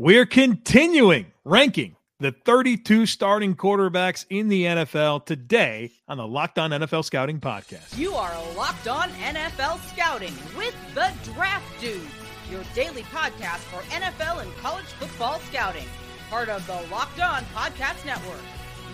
We're continuing ranking the 32 starting quarterbacks in the NFL today on the Locked On NFL Scouting Podcast. You are Locked On NFL Scouting with the Draft Dudes, your daily podcast for NFL and college football scouting. Part of the Locked On Podcast Network.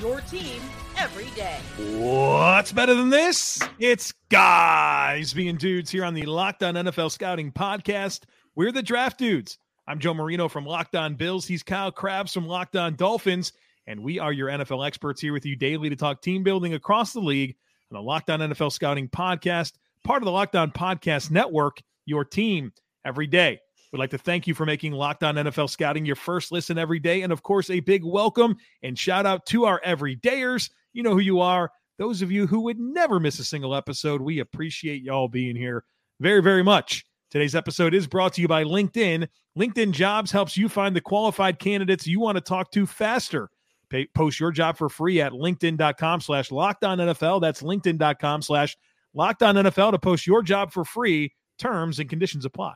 Your team every day. What's better than this? It's guys being dudes here on the Locked On NFL Scouting Podcast. We're the Draft Dudes. I'm Joe Marino from Locked On Bills. He's Kyle Crabbs from Locked On Dolphins. And we are your NFL experts here with you daily to talk team building across the league on the Locked On NFL Scouting Podcast, part of the Locked On Podcast Network, your team every day. We'd like to thank you for making Locked On NFL Scouting your first listen every day. And of course, a big welcome and shout out to our everydayers. You know who you are. Those of you who would never miss a single episode, we appreciate y'all being here very, very much. Today's episode is brought to you by LinkedIn. LinkedIn Jobs helps you find the qualified candidates you want to talk to faster. Pay, post your job for free at linkedin.com slash NFL. That's linkedin.com slash NFL to post your job for free. Terms and conditions apply.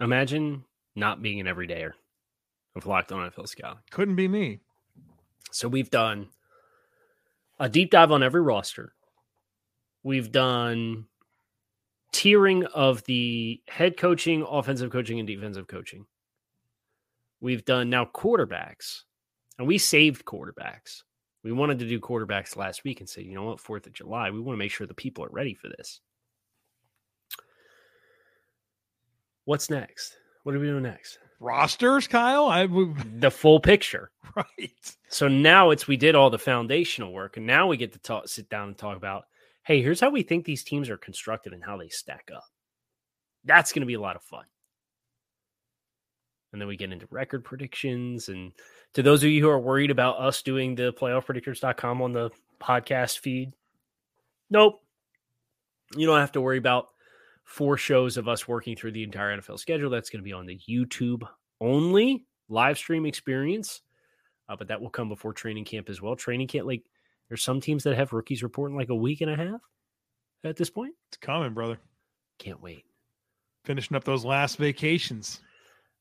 Imagine not being an everydayer of Locked On NFL Scout. Couldn't be me. So we've done a deep dive on every roster. We've done tiering of the head coaching, offensive coaching, and defensive coaching. We've done now quarterbacks, and we saved quarterbacks. We wanted to do quarterbacks last week and say, you know what, 4th of July, we want to make sure the people are ready for this. What's next? What are we doing next? Rosters, Kyle? I the full picture. Right. So now it's we did all the foundational work, and now we get to talk, sit down and talk about hey, here's how we think these teams are constructed and how they stack up. That's going to be a lot of fun. And then we get into record predictions. And to those of you who are worried about us doing the playoffpredictors.com on the podcast feed, nope. You don't have to worry about four shows of us working through the entire NFL schedule. That's going to be on the YouTube only live stream experience. Uh, but that will come before training camp as well. Training camp, like there's some teams that have rookies reporting like a week and a half at this point. It's coming, brother. Can't wait. Finishing up those last vacations.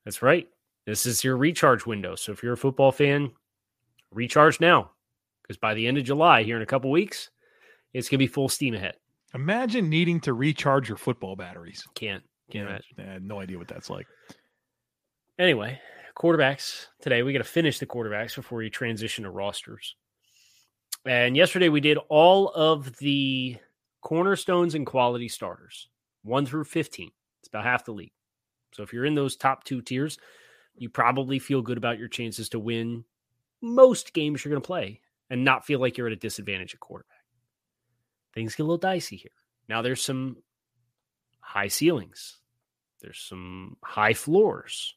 That's right. This is your recharge window. So if you're a football fan, recharge now because by the end of July, here in a couple weeks, it's going to be full steam ahead. Imagine needing to recharge your football batteries. Can't. Can't yeah, imagine. I had no idea what that's like. Anyway, quarterbacks today. We got to finish the quarterbacks before we transition to rosters. And yesterday we did all of the cornerstones and quality starters, one through 15. It's about half the league. So if you're in those top two tiers, you probably feel good about your chances to win most games you're going to play and not feel like you're at a disadvantage at quarterback. Things get a little dicey here. Now there's some high ceilings, there's some high floors.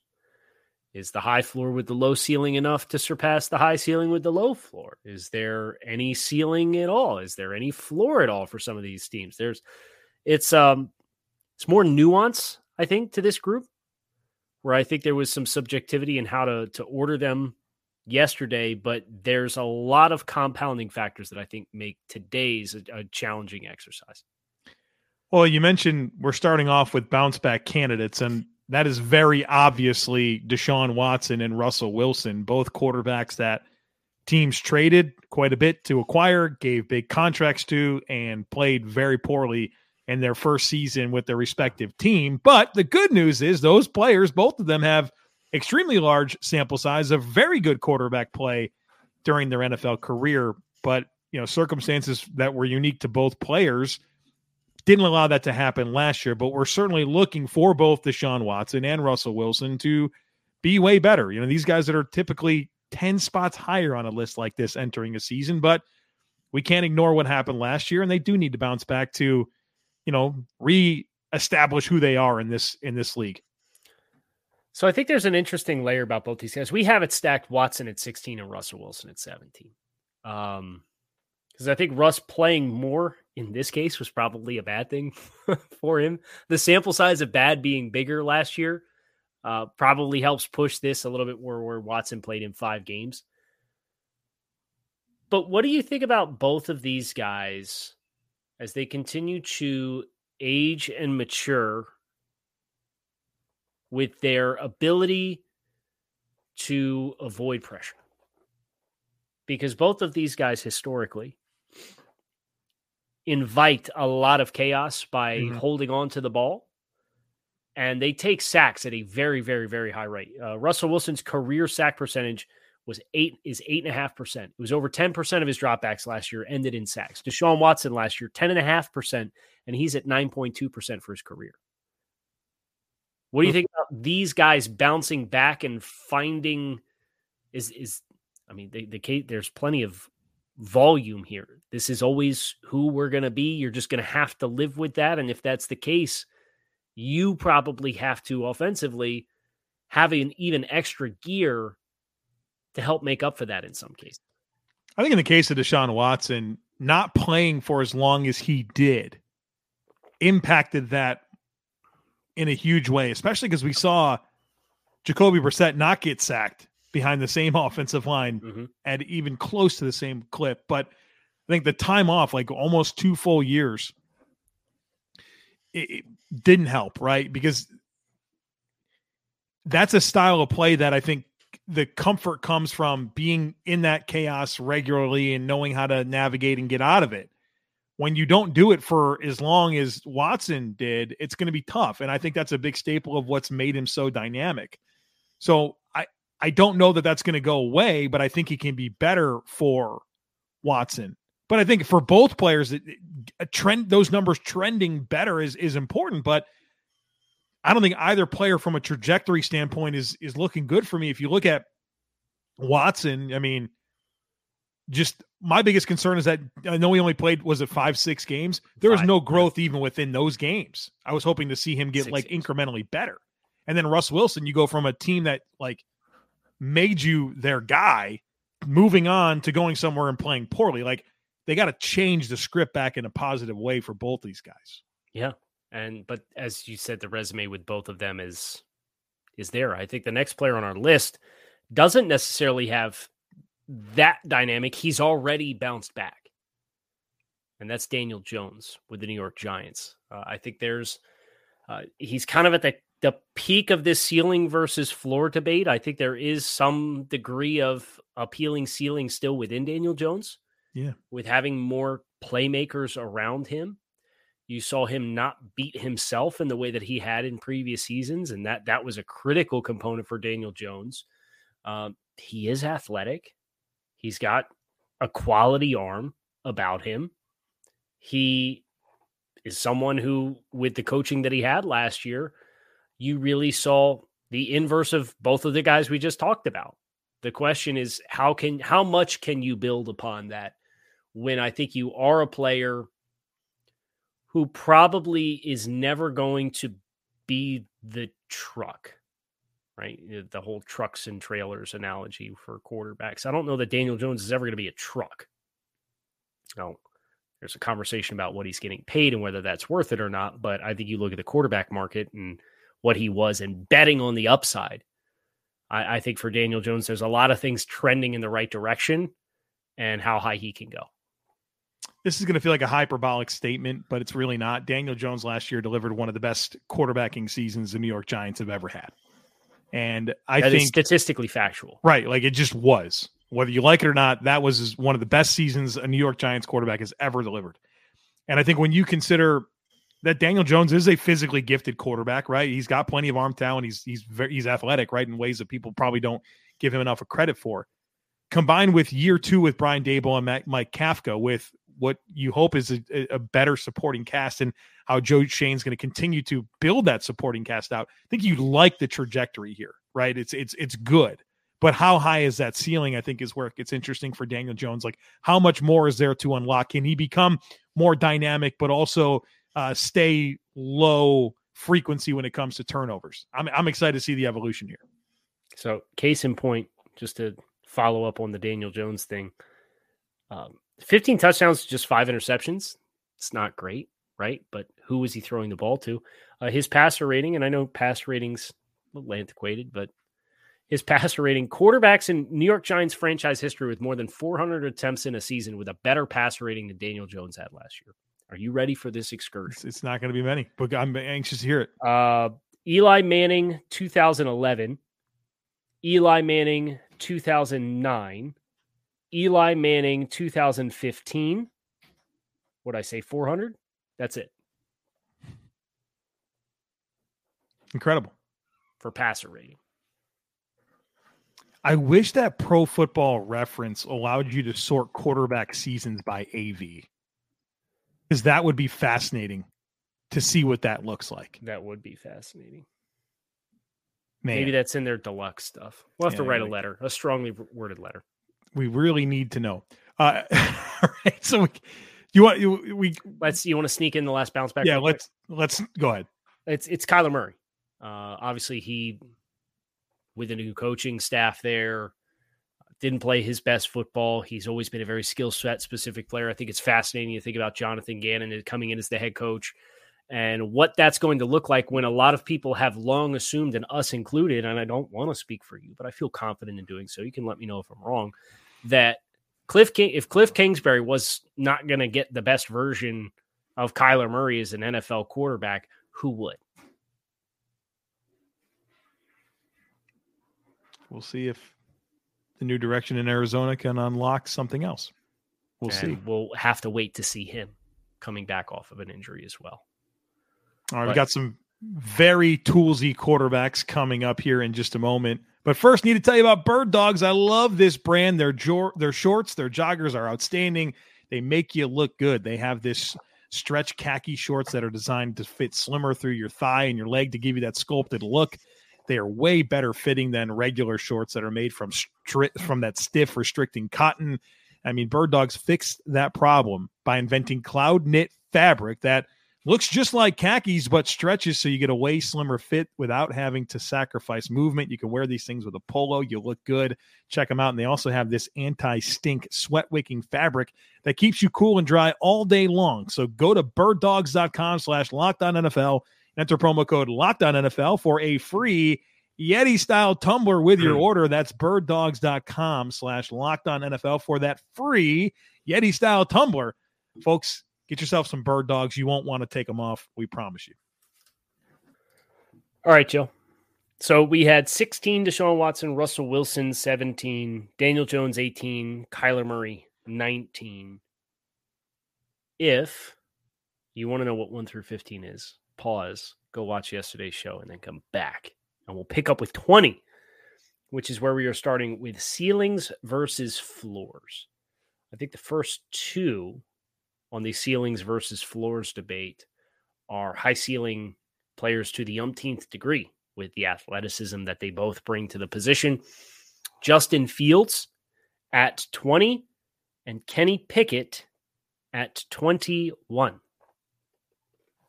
Is the high floor with the low ceiling enough to surpass the high ceiling with the low floor? Is there any ceiling at all? Is there any floor at all for some of these teams? There's it's um it's more nuance, I think, to this group, where I think there was some subjectivity in how to to order them yesterday, but there's a lot of compounding factors that I think make today's a, a challenging exercise. Well, you mentioned we're starting off with bounce back candidates, and that is very obviously Deshaun Watson and Russell Wilson, both quarterbacks that teams traded quite a bit to acquire, gave big contracts to, and played very poorly in their first season with their respective team. But the good news is those players, both of them have extremely large sample size of very good quarterback play during their NFL career. But, you know, circumstances that were unique to both players – didn't allow that to happen last year, but we're certainly looking for both Deshaun Watson and Russell Wilson to be way better. You know, these guys that are typically 10 spots higher on a list like this entering a season, but we can't ignore what happened last year and they do need to bounce back to, you know, re-establish who they are in this in this league. So I think there's an interesting layer about both these guys. We have it stacked Watson at 16 and Russell Wilson at 17. Um because I think Russ playing more in this case was probably a bad thing for him. The sample size of bad being bigger last year uh, probably helps push this a little bit more where Watson played in five games. But what do you think about both of these guys as they continue to age and mature with their ability to avoid pressure. Because both of these guys historically invite a lot of chaos by Mhm. holding on to the ball. And they take sacks at a very, very, very high rate. Uh, Russell Wilson's career sack percentage was eight is eight and a half percent. It was over 10% of his dropbacks last year ended in sacks. Deshaun Watson last year, 10 and a half percent, and he's at 9.2% for his career. What do you think about these guys bouncing back and finding is is I mean the, the case there's plenty of volume here. This is always who we're gonna be. You're just gonna have to live with that. And if that's the case, you probably have to offensively have an even extra gear to help make up for that in some cases. I think in the case of Deshaun Watson, not playing for as long as he did impacted that in a huge way, especially because we saw Jacoby Brissett not get sacked behind the same offensive line Mhm. at even close to the same clip. But I think the time off, like almost two full years, it, it didn't help, right? Because that's a style of play that I think the comfort comes from being in that chaos regularly and knowing how to navigate and get out of it. When you don't do it for as long as Watson did, it's going to be tough. And I think that's a big staple of what's made him so dynamic. So I, don't know that that's going to go away, but I think he can be better for Watson. But I think for both players, it- trend those numbers trending better is is important. But I don't think either player from a trajectory standpoint is is looking good for me. If you look at Watson, I mean, just my biggest concern is that I know he only played was it five six games. There was no growth even within those games. I was hoping to see him get Six like games. incrementally better. And then Russ Wilson, you go from a team that like made you their guy, moving on to going somewhere and playing poorly. Like they got to change the script back in a positive way for both these guys. Yeah. And but as you said, the resume with both of them is is there. I think the next player on our list doesn't necessarily have that dynamic. He's already bounced back. And that's Daniel Jones with the New York Giants. Uh, I think there's uh, he's kind of at the the peak of this ceiling versus floor debate. I think there is some degree of appealing ceiling still within Daniel Jones. Yeah. With having more playmakers around him. You saw him not beat himself in the way that he had in previous seasons, and that that was a critical component for Daniel Jones. Um, he is athletic. He's got a quality arm about him. He is someone who, with the coaching that he had last year, you really saw the inverse of both of the guys we just talked about. The question is how can how much can you build upon that when I think you are a player who probably is never going to be the truck, right? The whole trucks and trailers analogy for quarterbacks. I don't know that Daniel Jones is ever going to be a truck. Now, there's a conversation about what he's getting paid and whether that's worth it or not. But I think you look at the quarterback market and what he was and betting on the upside. I, I think for Daniel Jones, there's a lot of things trending in the right direction and how high he can go. This is going to feel like a hyperbolic statement, but it's really not. Daniel Jones last year delivered one of the best quarterbacking seasons the New York Giants have ever had. And I That is think statistically factual. Right. Like it just was. Whether you like it or not, that was one of the best seasons a New York Giants quarterback has ever delivered. And I think when you consider that Daniel Jones is a physically gifted quarterback, right? He's got plenty of arm talent. He's he's very he's athletic, right? In ways that people probably don't give him enough of credit for. Combined with year two with Brian Daboll and Mac- Mike Kafka, with what you hope is a, a better supporting cast and how Joe Schoen's going to continue to build that supporting cast out. I think you like the trajectory here, right? It's it's it's good. But how high is that ceiling? I think is where it gets interesting for Daniel Jones. Like, how much more is there to unlock? Can he become more dynamic, but also uh, stay low frequency when it comes to turnovers? I'm I'm excited to see the evolution here. So, case in point, just to follow up on the Daniel Jones thing, um, 15 touchdowns, just five interceptions. It's not great, right? But who was he throwing the ball to? Uh, his passer rating, and I know passer ratings a little antiquated, but his passer rating, quarterbacks in New York Giants franchise history with more than 400 attempts in a season with a better passer rating than Daniel Jones had last year. Are you ready for this excursion? It's, it's not going to be many, but I'm anxious to hear it. Uh, Eli Manning, 2011, Eli Manning 2009, Eli Manning 2015. What did I say 400? That's it. Incredible for passer rating. I wish that Pro Football Reference allowed you to sort quarterback seasons by AV, because that would be fascinating to see what that looks like. That would be fascinating. Man. Maybe that's in their deluxe stuff. We'll have yeah, to write a letter, a strongly worded letter. We really need to know. Uh, all right, so we, you want you we let's you want to sneak in the last bounce back? Yeah, let's let's go ahead. It's it's Kyler Murray. Uh, obviously, he with a new coaching staff there didn't play his best football. He's always been a very skill set specific player. I think it's fascinating to think about Jonathan Gannon coming in as the head coach and what that's going to look like when a lot of people have long assumed, and us included, and I don't want to speak for you, but I feel confident in doing so. You can let me know if I'm wrong. That Cliff King, if Cliff Kingsbury was not going to get the best version of Kyler Murray as an NFL quarterback, who would? We'll see if the new direction in Arizona can unlock something else. We'll and see. We'll have to wait to see him coming back off of an injury as well. All right, but, we got some very toolsy quarterbacks coming up here in just a moment. But first, need to tell you about Bird Dogs. I love this brand. Their their shorts, their joggers are outstanding. They make you look good. They have this stretch khaki shorts that are designed to fit slimmer through your thigh and your leg to give you that sculpted look. They are way better fitting than regular shorts that are made from stri- from that stiff restricting cotton. I mean, Bird Dogs fixed that problem by inventing cloud knit fabric that looks just like khakis but stretches so you get a way slimmer fit without having to sacrifice movement. You can wear these things with a polo. You look good. Check them out. And they also have this anti-stink sweat wicking fabric that keeps you cool and dry all day long. So go to birddogs.com slash lockdown nfl enter promo code lockdown nfl for a free Yeti style tumbler with your mm. order. That's birddogs.com slash lockdown NFL for that free Yeti style tumbler. Folks, Get yourself some bird dogs. You won't want to take them off. We promise you. All right, Joe. So we had 16 Deshaun Watson, Russell Wilson 17, Daniel Jones 18, Kyler Murray 19. If you want to know what 1 through 15 is, pause, go watch yesterday's show, and then come back. And we'll pick up with 20, which is where we are starting with ceilings versus floors. I think the first two on the ceilings versus floors debate are high ceiling players to the umpteenth degree with the athleticism that they both bring to the position. Justin Fields at 20 and Kenny Pickett at 21.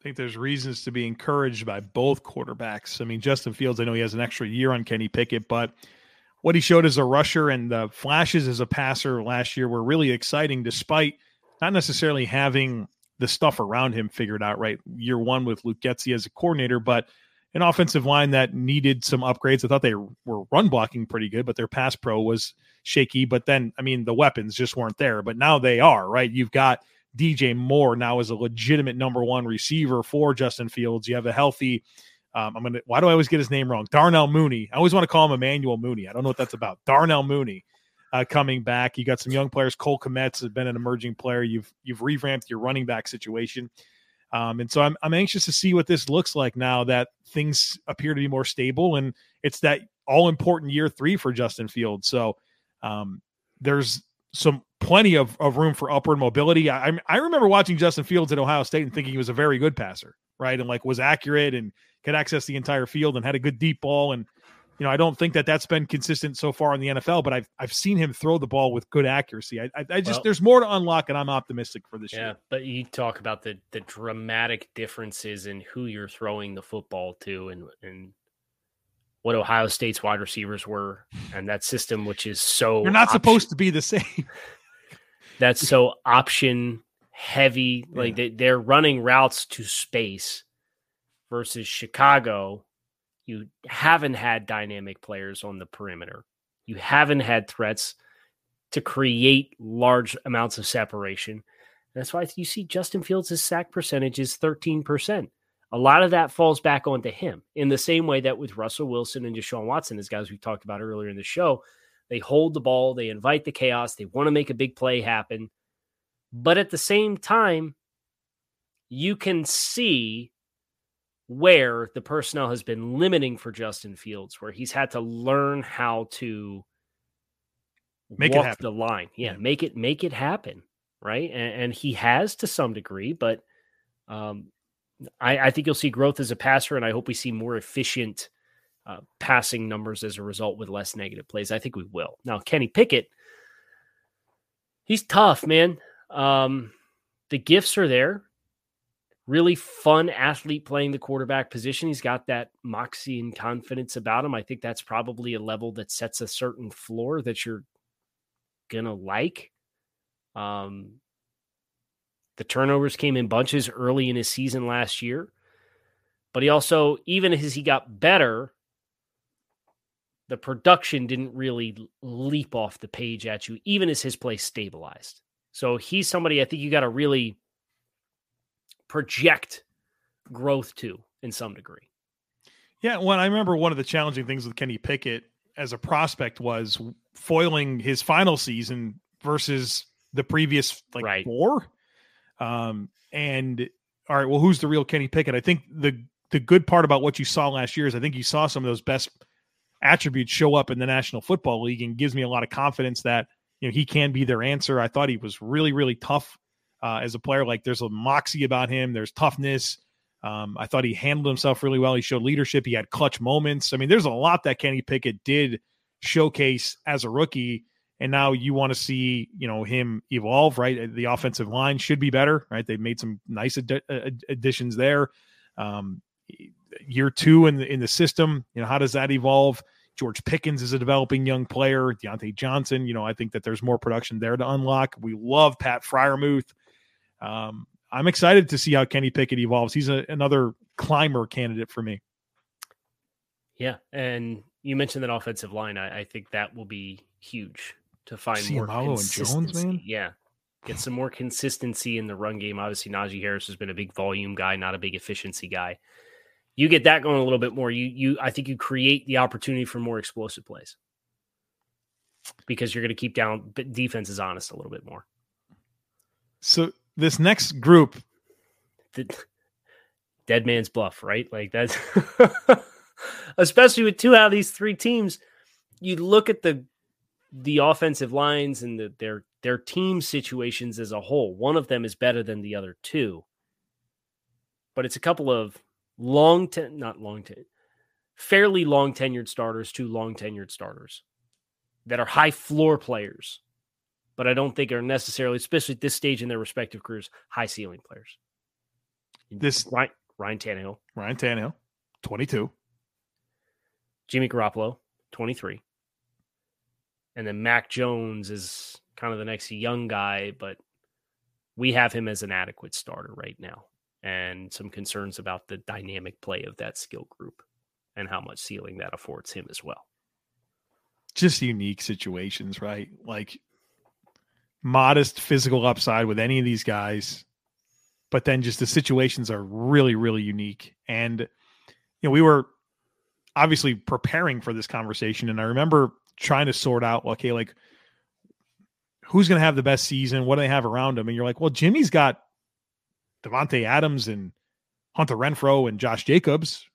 I think there's reasons to be encouraged by both quarterbacks. I mean, Justin Fields, I know he has an extra year on Kenny Pickett, but what he showed as a rusher and the flashes as a passer last year were really exciting despite – not necessarily having the stuff around him figured out right year one with Luke Getsy as a coordinator, but an offensive line that needed some upgrades. I thought they were run blocking pretty good, but their pass pro was shaky. But then, I mean, the weapons just weren't there. But now they are, right? You've got DJ Moore now is a legitimate number one receiver for Justin Fields. You have a healthy, um, I'm going to, why do I always get his name wrong? Darnell Mooney. I always want to call him Emmanuel Mooney. I don't know what that's about. Darnell Mooney uh, coming back. You got some young players. Cole Kmet's has been an emerging player. You've you've revamped your running back situation. Um, and so I'm I'm anxious to see what this looks like now that things appear to be more stable and it's that all important year three for Justin Fields. So um, there's some plenty of, of room for upward mobility. I I remember watching Justin Fields at Ohio State and thinking he was a very good passer, right? And like was accurate and could access the entire field and had a good deep ball and you know, I don't think that that's been consistent so far in the NFL, but I've I've seen him throw the ball with good accuracy. I I, I just well, there's more to unlock, and I'm optimistic for this yeah, year. but you talk about the the dramatic differences in who you're throwing the football to, and and what Ohio State's wide receivers were, and that system, which is so you're not option, supposed to be the same. That's so option heavy. Like yeah. they, they're running routes to space versus Chicago you haven't had dynamic players on the perimeter. You haven't had threats to create large amounts of separation. That's why you see Justin Fields' sack percentage is 13%. a lot of that falls back onto him in the same way that with Russell Wilson and Deshaun Watson, as guys we talked about earlier in the show, they hold the ball, they invite the chaos, they want to make a big play happen. But at the same time, you can see where the personnel has been limiting for Justin Fields, where he's had to learn how to make walk the line. Yeah, yeah, make it make it happen, right? And, and, he has to some degree, but um, I, I, think you'll see growth as a passer, and I hope we see more efficient uh, passing numbers as a result with less negative plays. I think we will. Now, Kenny Pickett, he's tough, man. Um, the gifts are there. Really fun athlete playing the quarterback position. He's got that moxie and confidence about him. I think that's probably a level that sets a certain floor that you're gonna like. Um, the turnovers came in bunches early in his season last year, but he also, even as he got better, the production didn't really leap off the page at you, even as his play stabilized. So he's somebody I think you got to really project growth to in some degree. Yeah, well, I remember one of the challenging things with Kenny Pickett as a prospect was foiling his final season versus the previous like right. four. Um, and all right, well, who's the real Kenny Pickett? I think the the good part about what you saw last year is I think you saw some of those best attributes show up in the National Football League and gives me a lot of confidence that you know he can be their answer. I thought he was really really tough uh, as a player. Like there's a moxie about him. There's toughness. Um, I thought he handled himself really well. He showed leadership. He had clutch moments. I mean, there's a lot that Kenny Pickett did showcase as a rookie. And now you want to see, you know, him evolve, right? The offensive line should be better, right? They've made some nice ad- additions there. Um, year two in the in the system, you know, how does that evolve? George Pickens is a developing young player. Diontae Johnson, you know, I think that there's more production there to unlock. We love Pat Freiermuth. Um, I'm excited to see how Kenny Pickett evolves. He's a, another climber candidate for me. Yeah, and you mentioned that offensive line. I, I think that will be huge to find more consistency. and Jones, man. Yeah, get some more consistency in the run game. Obviously, Najee Harris has been a big volume guy, not a big efficiency guy. You get that going a little bit more. You you I think you create the opportunity for more explosive plays because you're going to keep down defenses honest a little bit more. So this next group, the dead man's bluff, right? Like that's especially with two out of these three teams. You look at the the offensive lines and the, their their team situations as a whole. One of them is better than the other two, but it's a couple of long, ten, not long, ten, fairly long tenured starters, to long tenured starters that are high floor players but I don't think are necessarily, especially at this stage in their respective careers, high ceiling players. This Ryan, Ryan Tannehill, Ryan Tannehill, twenty two, Jimmy Garoppolo, twenty three, and then Mac Jones is kind of the next young guy, but we have him as an adequate starter right now, and some concerns about the dynamic play of that skill group and how much ceiling that affords him as well. Just unique situations, right? Like modest physical upside with any of these guys, but then just the situations are really, really unique. And you know, we were obviously preparing for this conversation, and I remember trying to sort out, okay, like who's going to have the best season? What do they have around him? And you're like, well, Jimmy's got Davante Adams and Hunter Renfrow and Josh Jacobs.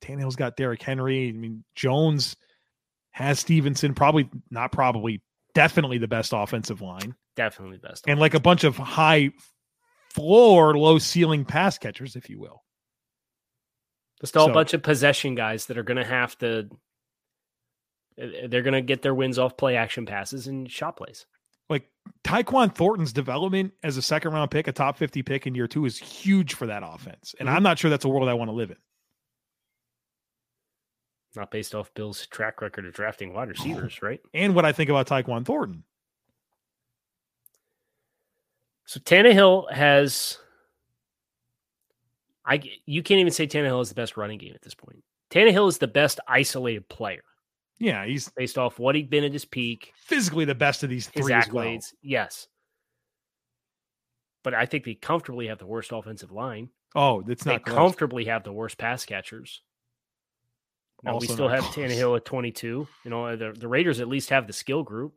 Tannehill's got Derrick Henry. I mean, Jones has Stevenson, probably not probably definitely the best offensive line. Definitely best. And like a bunch of high floor, low ceiling pass catchers, if you will. Just all so, a bunch of possession guys that are going to have to. Eh, they're going to get their wins off play action passes and shot plays. Like Tyquan Thornton's development as a second round pick, a top 50 pick in year two is huge for that offense. And mm-hmm. I'm not sure that's a world I want to live in. Not based off Bill's track record of drafting wide receivers, right? And what I think about Tyquan Thornton. So Tannehill has I you can't even say Tannehill is the best running game at this point. Tannehill is the best isolated player. Yeah, he's based off what he'd been at his peak. Physically the best of these three accolades. Well. Yes. But I think they comfortably have the worst offensive line. Oh, it's They not close. comfortably have the worst pass catchers. Now, we still have close. Tannehill at 22. You know, the, the Raiders at least have the skill group.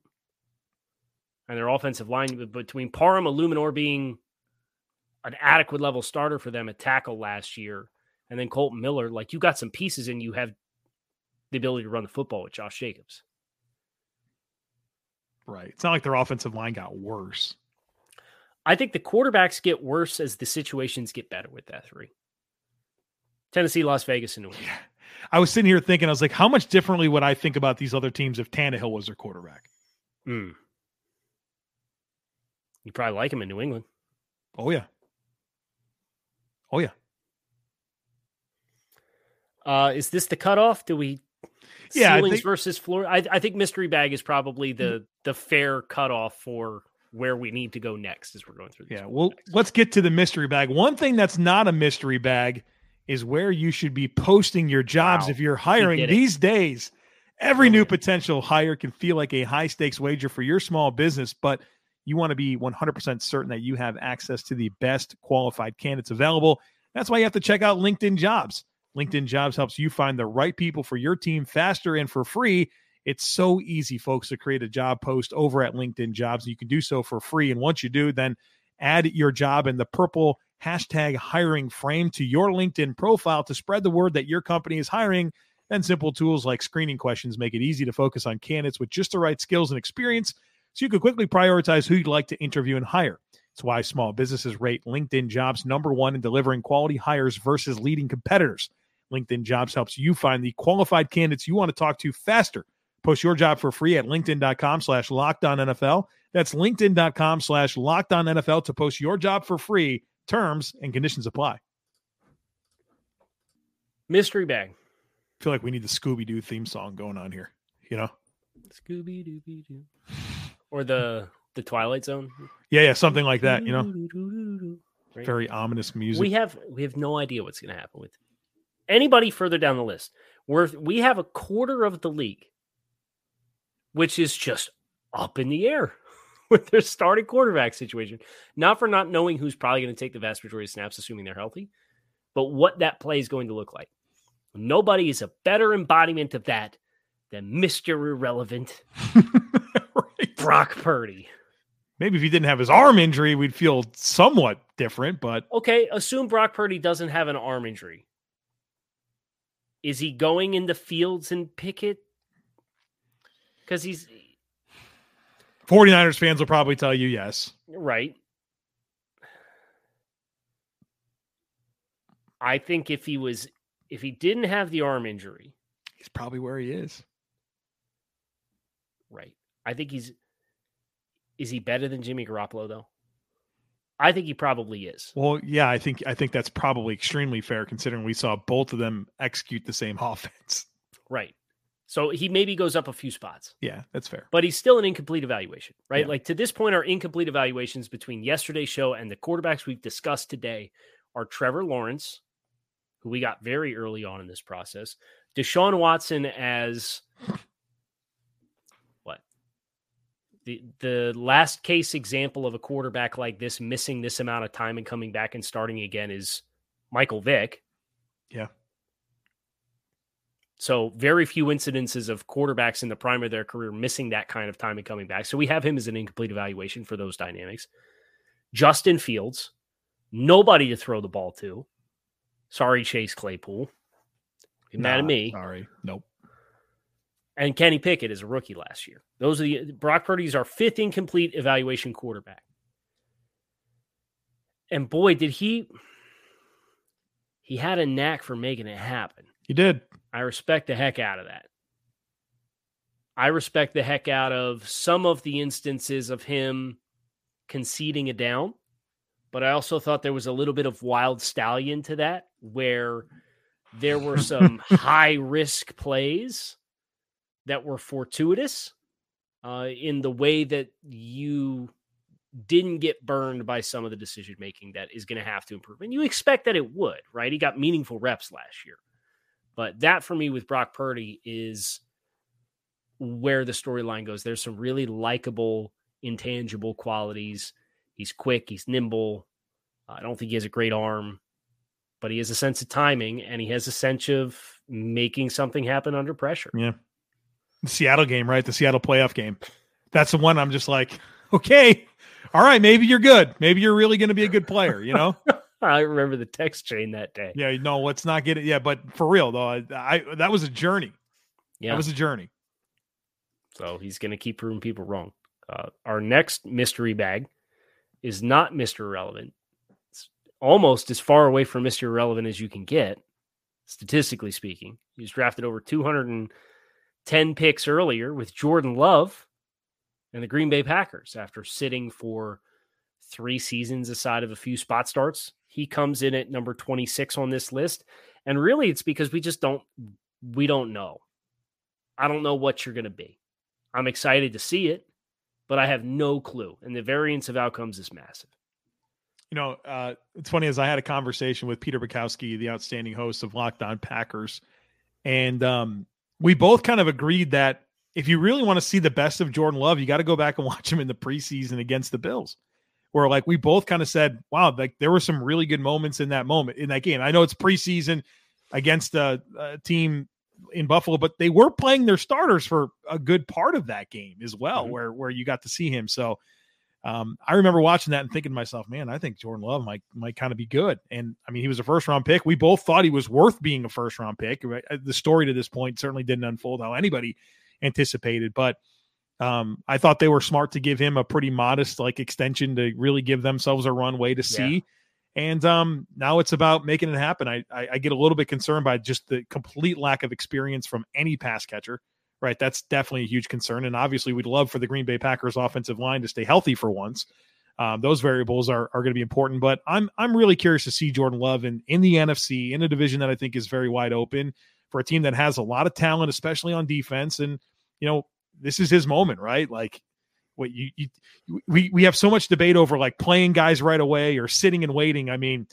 And their offensive line between Parham, Eluemunor being an adequate level starter for them at tackle last year, and then Kolton Miller, like you got some pieces and you have the ability to run the football with Josh Jacobs. Right. It's not like their offensive line got worse. I think the quarterbacks get worse as the situations get better with that three. Tennessee, Las Vegas, and New England. I was sitting here thinking, I was like, how much differently would I think about these other teams if Tannehill was their quarterback? Mm. You probably like him in New England. Oh yeah. Oh yeah. Uh, is this the cutoff? Do we Yeah, ceilings think- versus floor? I, I think mystery bag is probably the the fair cutoff for where we need to go next as we're going through. Yeah. Well, let's get to the mystery bag. One thing that's not a mystery bag is where you should be posting your jobs Wow. if you're hiring these days. Every Oh, new yeah. potential hire can feel like a high stakes wager for your small business, but you want to be 100% certain that you have access to the best qualified candidates available. That's why you have to check out LinkedIn Jobs. LinkedIn Jobs helps you find the right people for your team faster and for free. It's so easy, folks, to create a job post over at LinkedIn Jobs. You can do so for free. And once you do, then add your job in the purple hashtag hiring frame to your LinkedIn profile to spread the word that your company is hiring. And simple tools like screening questions make it easy to focus on candidates with just the right skills and experience so you can quickly prioritize who you'd like to interview and hire. It's why small businesses rate LinkedIn jobs number one in delivering quality hires versus leading competitors. LinkedIn jobs helps you find the qualified candidates you want to talk to faster. Post your job for free at LinkedIn.com slash lockdown NFL. That's LinkedIn.com slash lockdown NFL to post your job for free. Terms and conditions apply. mystery bag. I feel like we need the Scooby Doo theme song going on here. You know? Scooby Dooby Doo. Or the the Twilight Zone. Yeah, yeah, something like that, you know? Right? Very ominous music. We have we have no idea what's going to happen with anybody further down the list. We're we have a quarter of the league, which is just up in the air with their starting quarterback situation. Not for not knowing who's probably going to take the vast majority of snaps, assuming they're healthy, but what that play is going to look like. Nobody is a better embodiment of that than Mister Irrelevant Right. Brock Purdy. Maybe if he didn't have his arm injury, we'd feel somewhat different, but Okay, assume Brock Purdy doesn't have an arm injury. Is he going into Fields and Pickett? Because he's 49ers fans will probably tell you yes. right. I think if he was, if he didn't have the arm injury, He's probably where he is. right? I think he's. Is he better than Jimmy Garoppolo though? I think he probably is. Well, yeah, I think I think that's probably extremely fair considering we saw both of them execute the same offense. Right. So he maybe goes up a few spots. Yeah, that's fair. but he's still an incomplete evaluation, right? Yeah. Like to this point, our incomplete evaluations between yesterday's show and the quarterbacks we've discussed today are Trevor Lawrence, who we got very early on in this process, Deshaun Watson as what? The the last case example of a quarterback like this missing this amount of time and coming back and starting again is Michael Vick. Yeah. So very few incidences of quarterbacks in the prime of their career missing that kind of time and coming back. So we have him as an incomplete evaluation for those dynamics. Justin Fields, nobody to throw the ball to. Sorry, Chase Claypool. Be mad at me. Sorry. Nope. And Kenny Pickett is a rookie last year. Those are the Brock Purdy's our fifth incomplete evaluation quarterback. And boy, did he he had a knack for making it happen. You did. I respect the heck out of that. I respect the heck out of some of the instances of him conceding a down, but I also thought there was a little bit of wild stallion to that where there were some high risk plays that were fortuitous uh, in the way that you didn't get burned by some of the decision making that is going to have to improve. And you expect that it would, right? He got meaningful reps last year. But that for me with Brock Purdy is where the storyline goes. There's some really likable, intangible qualities. He's quick, he's nimble. I don't think he has a great arm. but he has a sense of timing and he has a sense of making something happen under pressure. Yeah. The Seattle game, right? The Seattle playoff game. That's the one I'm just like, okay, all right, maybe you're good. Maybe you're really going to be a good player, you know? I remember the text chain that day. Yeah, no, let's not get it. Yeah, but for real though, I, I that was a journey. Yeah, that was a journey. So he's going to keep proving people wrong. Uh, our next mystery bag is not Mr. Irrelevant. It's almost as far away from Mr. Irrelevant as you can get, statistically speaking. He was drafted over 210 picks earlier with Jordan Love and the Green Bay Packers after sitting for three seasons aside of a few spot starts. He comes in at number 26 on this list. And really it's because we just don't we don't know. I don't know what you're going to be. I'm excited to see it, but I have no clue. And the variance of outcomes is massive. You know, uh, it's funny as I had a conversation with Peter Bukowski, the outstanding host of Locked On Packers, and um, we both kind of agreed that if you really want to see the best of Jordan Love, you got to go back and watch him in the preseason against the Bills where like we both kind of said, wow, like there were some really good moments in that moment in that game. I know it's preseason against a, a team in Buffalo, but they were playing their starters for a good part of that game as well, mm-hmm. where where you got to see him. So um, I remember watching that and thinking to myself, man, I think Jordan Love might might kind of be good. And I mean, he was a first round pick. We both thought he was worth being a first round pick. The story to this point certainly didn't unfold how anybody anticipated, but um, I thought they were smart to give him a pretty modest like extension to really give themselves a runway to see. Yeah. And um, now it's about making it happen. I, I, I get a little bit concerned by just the complete lack of experience from any pass catcher. Right, that's definitely a huge concern. And obviously, we'd love for the Green Bay Packers offensive line to stay healthy for once. Um, those variables are, are going to be important. But I'm I'm really curious to see Jordan Love in in the NFC in a division that I think is very wide open for a team that has a lot of talent, especially on defense. And you know, this is his moment, right? Like what you, you we we have so much debate over like playing guys right away or sitting and waiting. I mean,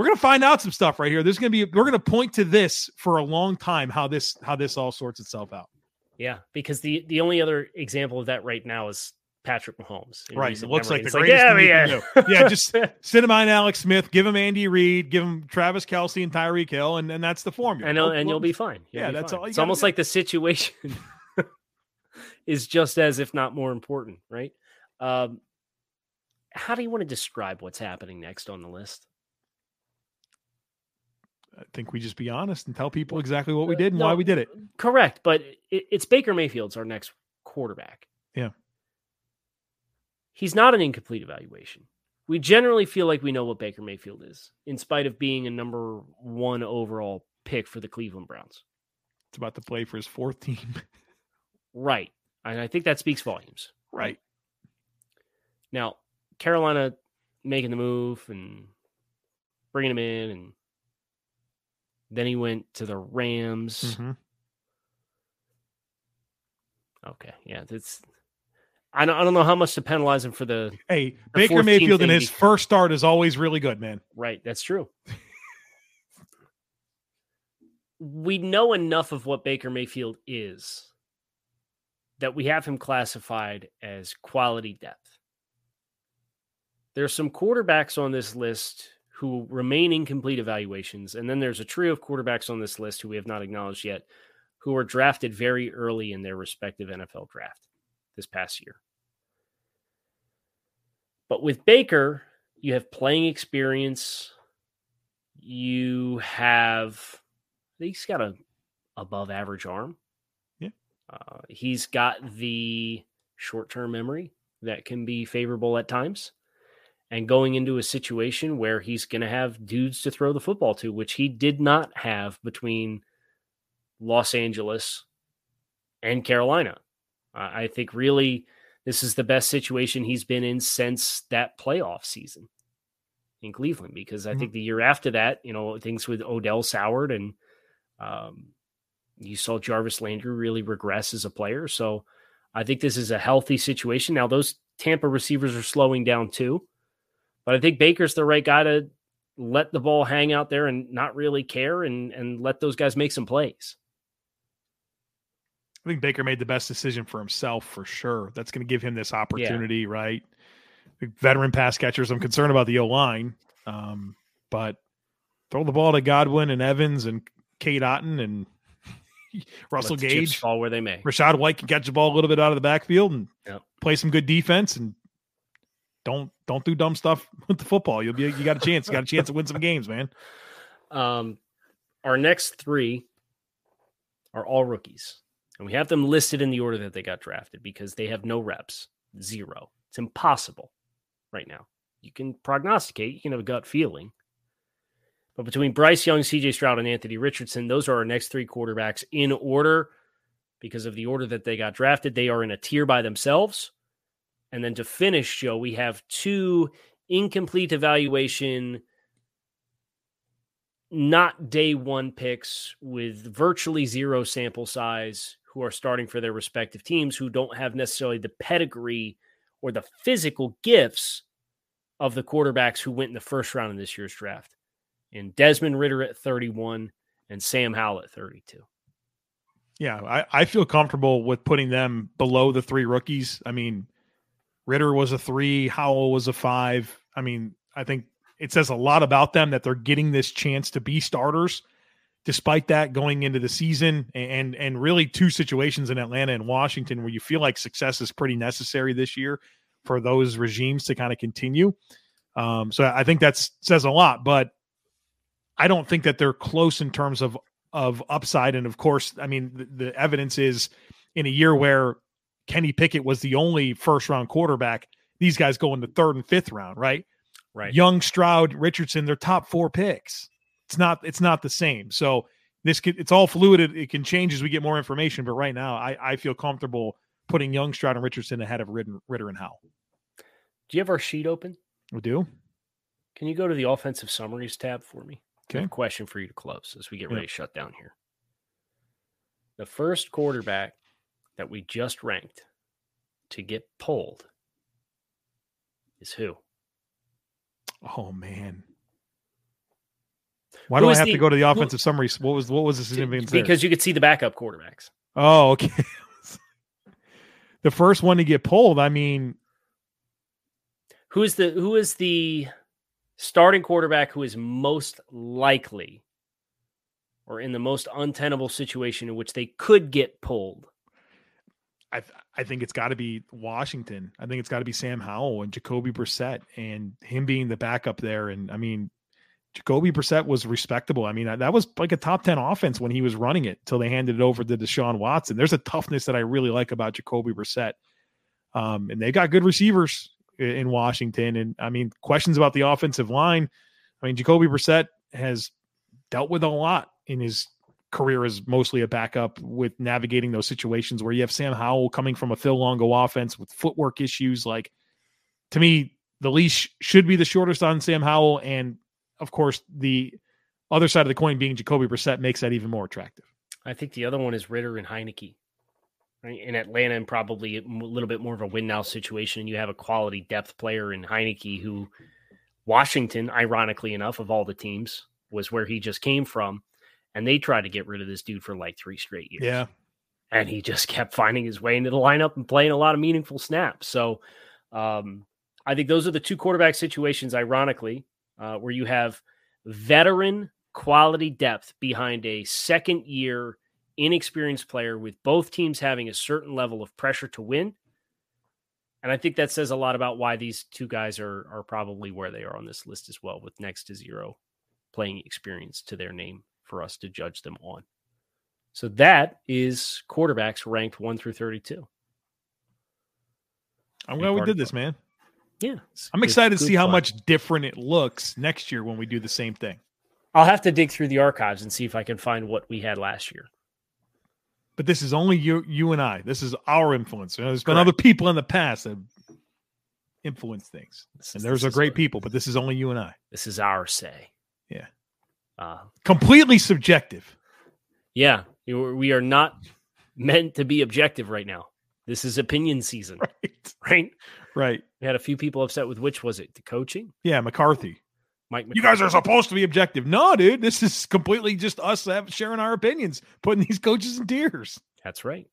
we're gonna find out some stuff right here. There's gonna be we're gonna point to this for a long time how this how this all sorts itself out. Yeah, because the the only other example of that right now is Patrick Mahomes. Right. It looks like the greatest like, yeah, thing yeah. Yeah, just sit him on Alex Smith, give him Andy Reid, give him Travis Kelce and Tyreek Hill, and, and that's the formula. And, and you'll be fine. You'll yeah, be that's fine. all. It's almost do. like the situation is just as, if not more important, right? Um, how do you want to describe what's happening next on the list? I think we just be honest and tell people exactly what we uh, did and no, why we did it. Correct, but it, it's Baker Mayfield's our next quarterback. Yeah. He's not an incomplete evaluation. We generally feel like we know what Baker Mayfield is, in spite of being a number one overall pick for the Cleveland Browns. It's about to play for his fourth team. right. And I think that speaks volumes. Right. Now, Carolina making the move and bringing him in, and then he went to the Rams. Mm-hmm. Okay, yeah, that's. I don't, I don't know how much to penalize him for the. Hey, the Baker Mayfield in his first start is always really good, man. Right, that's true. we know enough of what Baker Mayfield is that we have him classified as quality depth. There's some quarterbacks on this list who remain incomplete evaluations, and then there's a trio of quarterbacks on this list who we have not acknowledged yet, who were drafted very early in their respective NFL draft this past year. But with Baker, you have playing experience. You have, he's got a above average arm. Yeah. Uh, he's got the short term memory that can be favorable at times. And going into a situation where he's going to have dudes to throw the football to, which he did not have between Los Angeles and Carolina. Uh, I think really this is the best situation he's been in since that playoff season in Cleveland because I mm-hmm. think the year after that, you know, things with Odell soured and um, you saw Jarvis Landry really regress as a player. So I think this is a healthy situation. Now, those Tampa receivers are slowing down too, but I think Baker's the right guy to let the ball hang out there and not really care and, and let those guys make some plays. I think Baker made the best decision for himself for sure. That's going to give him this opportunity, yeah. right? Veteran pass catchers. I'm concerned about the O line, um, but throw the ball to Godwin and Evans and Cade Otton and Russell Let the chips Gage. fall where they may. Rachaad White can catch the ball a little bit out of the backfield and Yep. play some good defense and don't don't do dumb stuff with the football. You'll be you got a chance. You got a chance to win some games, man. Um, our next three are all rookies, and we have them listed in the order that they got drafted because they have no reps, zero. It's impossible right now. You can prognosticate, you can have a gut feeling. But between Bryce Young, CJ Stroud, and Anthony Richardson, those are our next three quarterbacks in order because of the order that they got drafted. They are in a tier by themselves. And then to finish, Joe, we have two incomplete evaluation, not day one picks with virtually zero sample size who are starting for their respective teams who don't have necessarily the pedigree or the physical gifts of the quarterbacks who went in the first round in this year's draft. And Desmond Ridder at 31 and Sam Howell at 32. Yeah, I, I feel comfortable with putting them below the three rookies. I mean, Ridder was a three, Howell was a five. I mean, I think it says a lot about them that they're getting this chance to be starters. Despite that, going into the season and and really two situations in Atlanta and Washington where you feel like success is pretty necessary this year for those regimes to kind of continue. Um, so I think that says a lot, but I don't think that they're close in terms of of upside. And of course, I mean the, the evidence is in a year where Kenny Pickett was the only first round quarterback. These guys go in the third and fifth round, right? Right. Young, Stroud, Richardson, they're top four picks. It's not it's not the same. So this could it's all fluid. It, it can change as we get more information. But right now, I, I feel comfortable putting Young, Stroud, and Richardson ahead of Ridder, Ridder and Howell. Do you have our sheet open? We do. Can you go to the offensive summaries tab for me? Okay. question for you to close as we get Yeah. ready to shut down here. The first quarterback that we just ranked to get pulled is who? Oh man. Why Who do I have the- to go to the who- offensive summaries? What was what was the significance there? Because you could see the backup quarterbacks. Oh, okay. the first one to get pulled. I mean, Who is the who is the starting quarterback who is most likely or in the most untenable situation in which they could get pulled? I I think it's got to be Washington. I think it's got to be Sam Howell and Jacoby Brissett and him being the backup there. And I mean, Jacoby Brissett was respectable. I mean, that- was like a top 10 offense when he was running it till they handed it over to Deshaun Watson. There's a toughness that I really like about Jacoby Brissett. Um, and they got good receivers in Washington. And I mean, questions about the offensive line. I mean, Jacoby Brissett has dealt with a lot in his career is mostly a backup with navigating those situations where you have Sam Howell coming from a Phil Longo offense with footwork issues. Like to me, the leash should be the shortest on Sam Howell, and of course, the other side of the coin being Jacoby Brissett makes that even more attractive. I think the other one is Ridder and Heinicke. Right? In Atlanta, and probably a little bit more of a win now situation. And you have a quality depth player in Heinicke, who Washington, ironically enough, of all the teams, was where he just came from. And they tried to get rid of this dude for like three straight years. Yeah, and he just kept finding his way into the lineup and playing a lot of meaningful snaps. So um, I think those are the two quarterback situations, ironically, uh, where you have veteran quality depth behind a second year inexperienced player with both teams having a certain level of pressure to win. And I think that says a lot about why these two guys are are probably where they are on this list as well, with next to zero playing experience to their name for us to judge them on. So that is quarterbacks ranked one through 32. I'm glad we did this, man. Yeah. I'm excited to see how fun. much different it looks next year when we do the same thing. I'll have to dig through the archives and see if I can find what we had last year. But this is only you, you and I. This is our influence. You know, there's been Correct. other people in the past that influence things, This and is- there's a great people. But this is only you and I. This is our say. Uh, Completely subjective. yeah. We are not meant to be objective right now. This is opinion season, Right. right? Right. We had a few people upset with which was it? The coaching? Yeah, McCarthy. Mike You guys are supposed to be objective. No, dude, this is completely just us sharing our opinions, putting these coaches in tiers. That's right.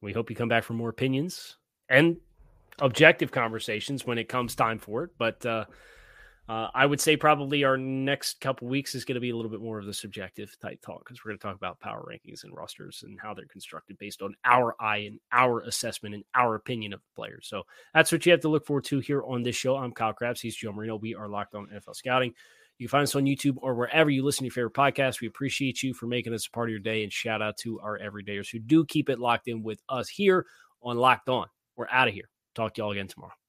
We hope you come back for more opinions and objective conversations when it comes time for it. But uh, Uh, I would say probably our next couple weeks is going to be a little bit more of the subjective type talk because we're going to talk about power rankings and rosters and how they're constructed based on our eye and our assessment and our opinion of the players. So that's what you have to look forward to here on this show. I'm Kyle Crabbs. He's Joe Marino. We are locked on NFL scouting. You can find us on YouTube or wherever you listen to your favorite podcast. We appreciate you for making us a part of your day and shout out to our everydayers who do keep it locked in with us here on Locked On. We're out of here. Talk to y'all again tomorrow.